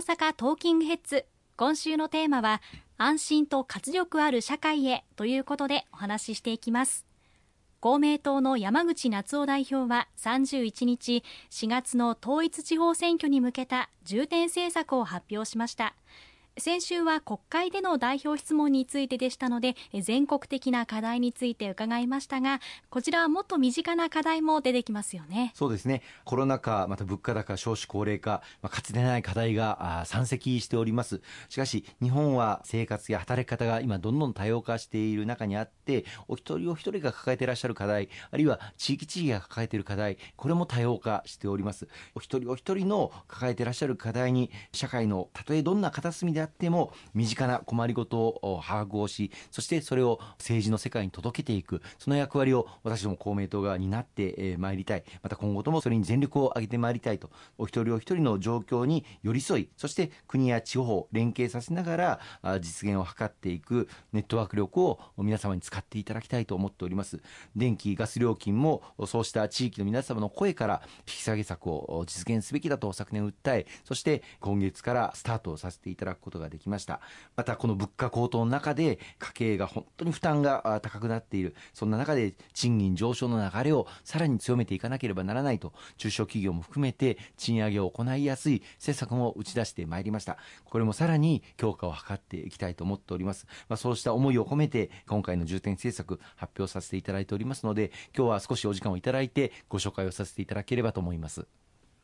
阪トーキングヘッズ。今週のテーマは安心と活力ある社会へということでお話ししていきます。公明党の山口夏夫代表は31日4月の統一地方選挙に向けた重点政策を発表しました。先週は国会での代表質問についてでしたので全国的な課題について伺いましたがこちらはもっと身近な課題も出てきますよね。そうですね。コロナ禍また物価高少子高齢化、まあ、かつてない課題が山積しております。しかし日本は生活や働き方が今どんどん多様化している中にあってお一人お一人が抱えていらっしゃる課題あるいは地域地域が抱えている課題これも多様化しております。お一人お一人の抱えていらっしゃる課題に社会のたとえどんな片隅であっても身近な困りごとを把握をしそしてそれを政治の世界に届けていくその役割を私ども公明党が担ってまいりたい。また今後ともそれに全力を挙げてまいりたいとお一人お一人の状況に寄り添いそして国や地方連携させながら実現を図っていくネットワーク力を皆様に使っていただきたいと思っております。電気ガス料金もそうした地域の皆様の声から引き下げ策を実現すべきだと昨年訴えそして今月からスタートをさせていただくことことができました。またこの物価高騰の中で家計が本当に負担が高くなっている。そんな中で賃金上昇の流れをさらに強めていかなければならないと中小企業も含めて賃上げを行いやすい政策も打ち出してまいりました。これもさらに強化を図っていきたいと思っております、まあ、そうした思いを込めて今回の重点政策発表させていただいておりますので今日は少しお時間をいただいてご紹介をさせていただければと思います。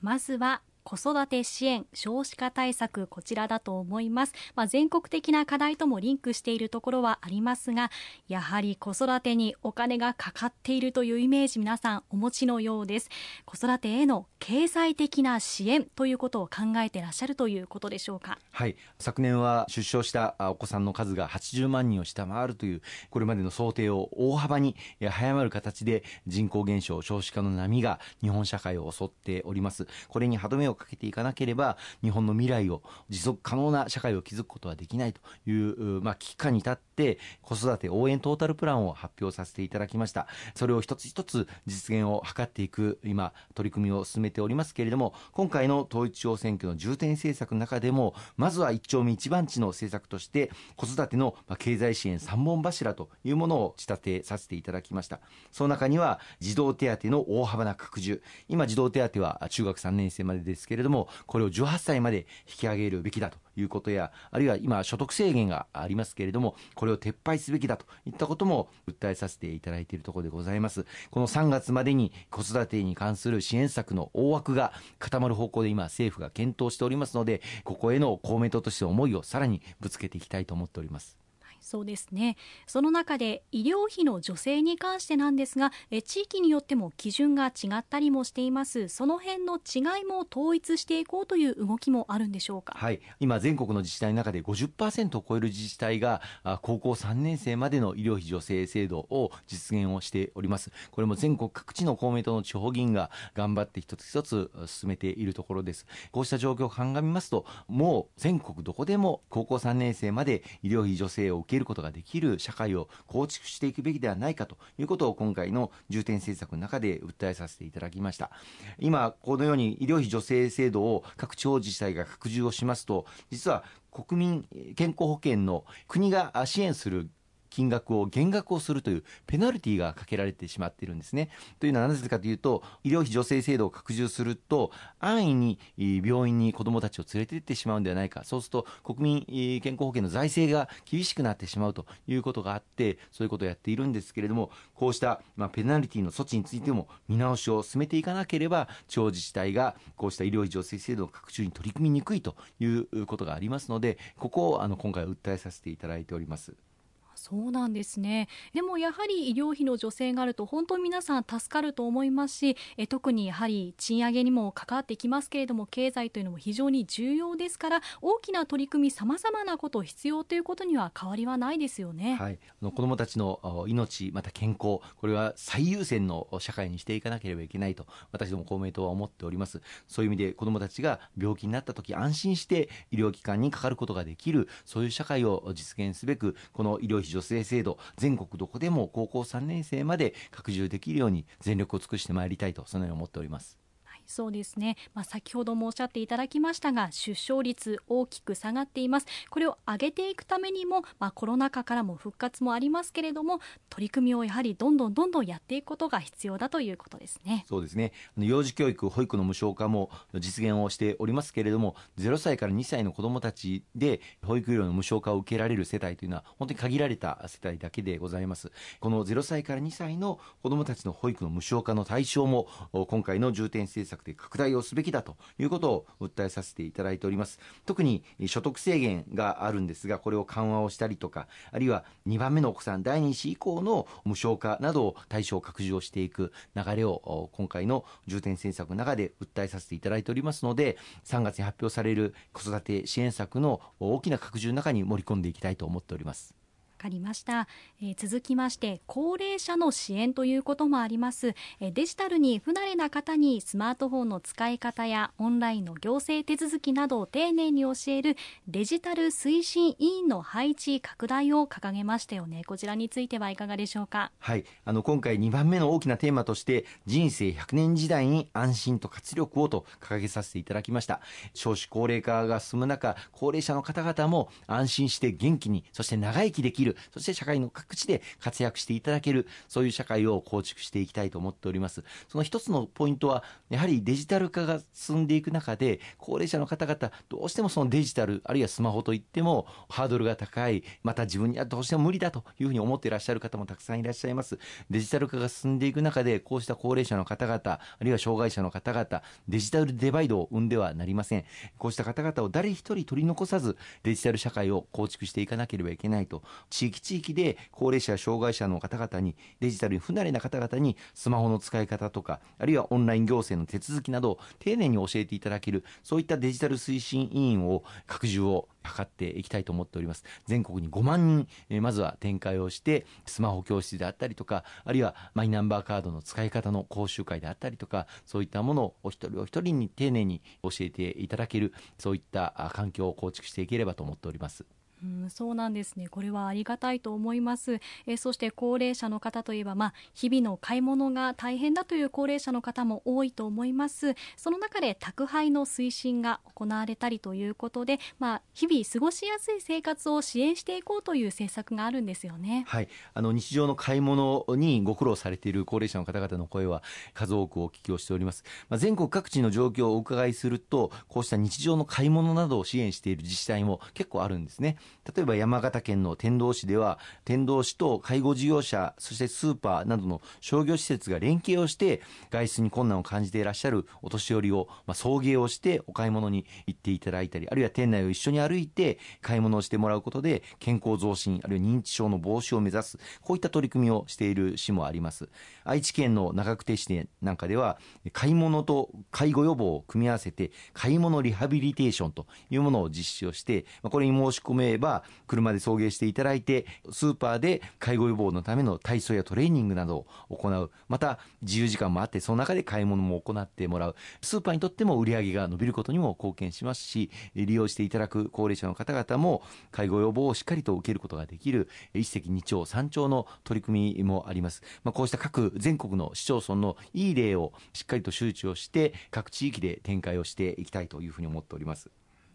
まずは子育て支援少子化対策こちらだと思います、まあ、全国的な課題ともリンクしているところはありますがやはり子育てにお金がかかっているというイメージ皆さんお持ちのようです。子育てへの経済的な支援ということを考えてらっしゃるということでしょうか。はい。昨年は出生したお子さんの数が80万人を下回るというこれまでの想定を大幅に早まる形で人口減少少子化の波が日本社会を襲っております。これに歯止めをかけていかなければ日本の未来を持続可能な社会を築くことはできないという、まあ、危機感に立って子育て応援トータルプランを発表させていただきました。それを一つ一つ実現を図っていく今取り組みを進めておりますけれども今回の統一地方選挙の重点政策の中でもまずは一丁目一番地の政策として子育ての経済支援3本柱というものを仕立てさせていただきました。その中には児童手当の大幅な拡充。今児童手当は中学3年生までです。けれどもこれを18歳まで引き上げるべきだということやあるいは今所得制限がありますけれどもこれを撤廃すべきだといったことも訴えさせていただいているところでございます。この3月までに子育てに関する支援策の大枠が固まる方向で今政府が検討しておりますのでここへの公明党として思いをさらにぶつけていきたいと思っております。そうですね。その中で医療費の助成に関してなんですがえ地域によっても基準が違ったりもしています。その辺の違いも統一していこうという動きもあるんでしょうか？はい。今全国の自治体の中で50%を超える自治体が高校3年生までの医療費助成制度を実現をしております。これも全国各地の公明党の地方議員が頑張って一つ一つ進めているところです。こうした状況を鑑みますともう全国どこでも高校3年生まで医療費助成を受けけることができる社会を構築していくべきではないかということを今回の重点政策の中で訴えさせていただきました。今このように医療費助成制度を各地方自治体が拡充をしますと実は国民健康保険の国が支援する金額を減額をするというペナルティがかけられてしまっているんですね。というのはなぜかというと医療費助成制度を拡充すると安易に病院に子どもたちを連れて行ってしまうんではないかそうすると国民健康保険の財政が厳しくなってしまうということがあってそういうことをやっているんですけれどもこうした、ま、ペナルティの措置についても見直しを進めていかなければ地方自治体がこうした医療費助成制度の拡充に取り組みにくいということがありますのでここをあの今回訴えさせていただいております。そうなんですね。でもやはり医療費の助成があると本当に皆さん助かると思いますしえ特にやはり賃上げにも関わってきますけれども経済というのも非常に重要ですから大きな取り組みさまざまなこと必要ということには変わりはないですよね、はい、あの子どもたちの命また健康これは最優先の社会にしていかなければいけないと私ども公明党は思っております。そういう意味で子どもたちが病気になった時安心して医療機関にかかることができるそういう社会を実現すべくこの医療費助成制度全国どこでも高校3年生まで拡充できるように全力を尽くしてまいりたいとそのように思っております。そうですね、まあ、先ほどもおっしゃっていただきましたが出生率大きく下がっています。これを上げていくためにも、まあ、コロナ禍からも復活もありますけれども取り組みをやはりどんどんどんどんやっていくことが必要だということですね。そうですね。幼児教育保育の無償化も実現をしておりますけれども0歳から2歳の子どもたちで保育料の無償化を受けられる世帯というのは本当に限られた世帯だけでございます。この0歳から2歳の子どもたちの保育の無償化の対象も今回の重点政策で拡大をすべきだということを訴えさせていただいております特に所得制限があるんですがこれを緩和をしたりとかあるいは2番目のお子さん第2子以降の無償化などを対象拡充をしていく流れを今回の重点政策の中で訴えさせていただいておりますので3月に発表される子育て支援策の大きな拡充の中に盛り込んでいきたいと思っております。かりました、えー、続きまして高齢者の支援ということもあります、えー、デジタルに不慣れな方にスマートフォンの使い方やオンラインの行政手続きなどを丁寧に教えるデジタル推進委員の配置拡大を掲げましたよね。こちらについてはいかがでしょうか？はい。あの今回2番目の大きなテーマとして人生100年時代に安心と活力をと掲げさせていただきました。少子高齢化が進む中高齢者の方々も安心して元気にそして長生きできるそして社会の各地で活躍していただける、そういう社会を構築していきたいと思っております。その一つのポイントは、やはりデジタル化が進んでいく中で、高齢者の方々、どうしてもそのデジタル、あるいはスマホといっても、ハードルが高い、また自分にはどうしても無理だというふうに思っていらっしゃる方もたくさんいらっしゃいます。デジタル化が進んでいく中で、こうした高齢者の方々、あるいは障害者の方々、デジタルデバイドを生んではなりません。こうした方々を誰一人取り残さず、デジタル社会を構築していかなければいけないと、地域地域で高齢者や障害者の方々にデジタルに不慣れな方々にスマホの使い方とかあるいはオンライン行政の手続きなどを丁寧に教えていただけるそういったデジタル推進委員を拡充を図っていきたいと思っております。全国に5万人、え、まずは展開をしてスマホ教室であったりとかあるいはマイナンバーカードの使い方の講習会であったりとかそういったものをお一人お一人に丁寧に教えていただけるそういった環境を構築していければと思っております。うん、そうなんですね。これはありがたいと思います、えそして高齢者の方といえば、まあ、日々の買い物が大変だという高齢者の方も多いと思います。その中で宅配の推進が行われたりということで、まあ、日々過ごしやすい生活を支援していこうという政策があるんですよね。はい。あの日常の買い物にご苦労されている高齢者の方々の声は数多くお聞きをしております、まあ、全国各地の状況をお伺いするとこうした日常の買い物などを支援している自治体も結構あるんですね。例えば山形県の天童市では天童市と介護事業者そしてスーパーなどの商業施設が連携をして外出に困難を感じていらっしゃるお年寄りを、まあ、送迎をしてお買い物に行っていただいたりあるいは店内を一緒に歩いて買い物をしてもらうことで健康増進あるいは認知症の防止を目指すこういった取り組みをしている市もあります。愛知県の長久手市なんかでは買い物と介護予防を組み合わせて買い物リハビリテーションというものを実施をしてこれに申し込めえば車で送迎していただいてスーパーで介護予防のための体操やトレーニングなどを行う。また自由時間もあってその中で買い物も行ってもらう。スーパーにとっても売り上げが伸びることにも貢献しますし利用していただく高齢者の方々も介護予防をしっかりと受けることができる一石二鳥三鳥の取り組みもあります、まあ、こうした各全国の市町村のいい例をしっかりと周知をして各地域で展開をしていきたいというふうに思っております。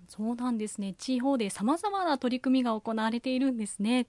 そうなんですね。地方で様々な取り組みが行われているんですね。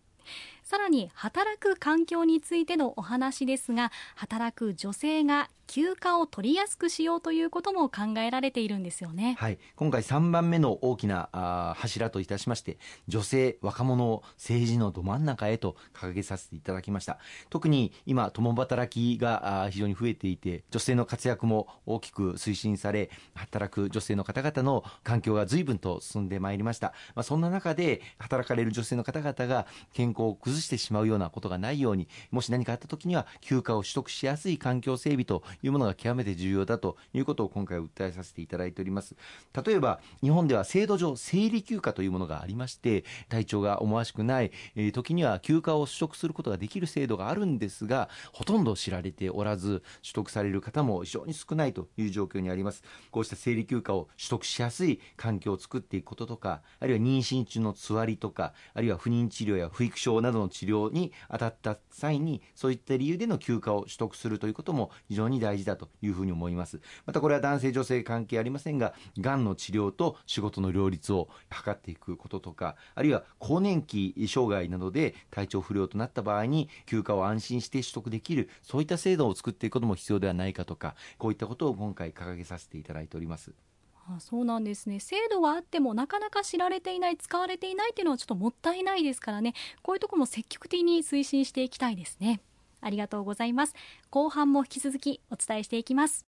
さらに働く環境についてのお話ですが働く女性が休暇を取りやすくしようということも考えられているんですよね、はい、今回3番目の大きなあ柱といたしまして女性若者を政治のど真ん中へと掲げさせていただきました。特に今共働きが非常に増えていて女性の活躍も大きく推進され働く女性の方々の環境が随分と進んでまいりました、まあ、そんな中で働かれる女性の方々が健康を崩してしまうようなことがないようにもし何かあった時には休暇を取得しやすい環境整備というものが極めて重要だということを今回訴えさせていただいております。例えば日本では制度上生理休暇というものがありまして体調が思わしくない、えー、時には休暇を取得することができる制度があるんですがほとんど知られておらず取得される方も非常に少ないという状況にあります。こうした生理休暇を取得しやすい環境を作っていくこととかあるいは妊娠中のつわりとかあるいは不妊治療や不育症などの治療に当たった際にそういった理由での休暇を取得するということも非常に大事だというふうに思います。またこれは男性女性関係ありませんががんの治療と仕事の両立を図っていくこととかあるいは更年期障害などで体調不良となった場合に休暇を安心して取得できるそういった制度を作っていくことも必要ではないかとかこういったことを今回掲げさせていただいております。あそうなんですね。制度はあってもなかなか知られていない使われていないっていうのはちょっともったいないですからね。こういうところも積極的に推進していきたいですね。ありがとうございます。後半も引き続きお伝えしていきます。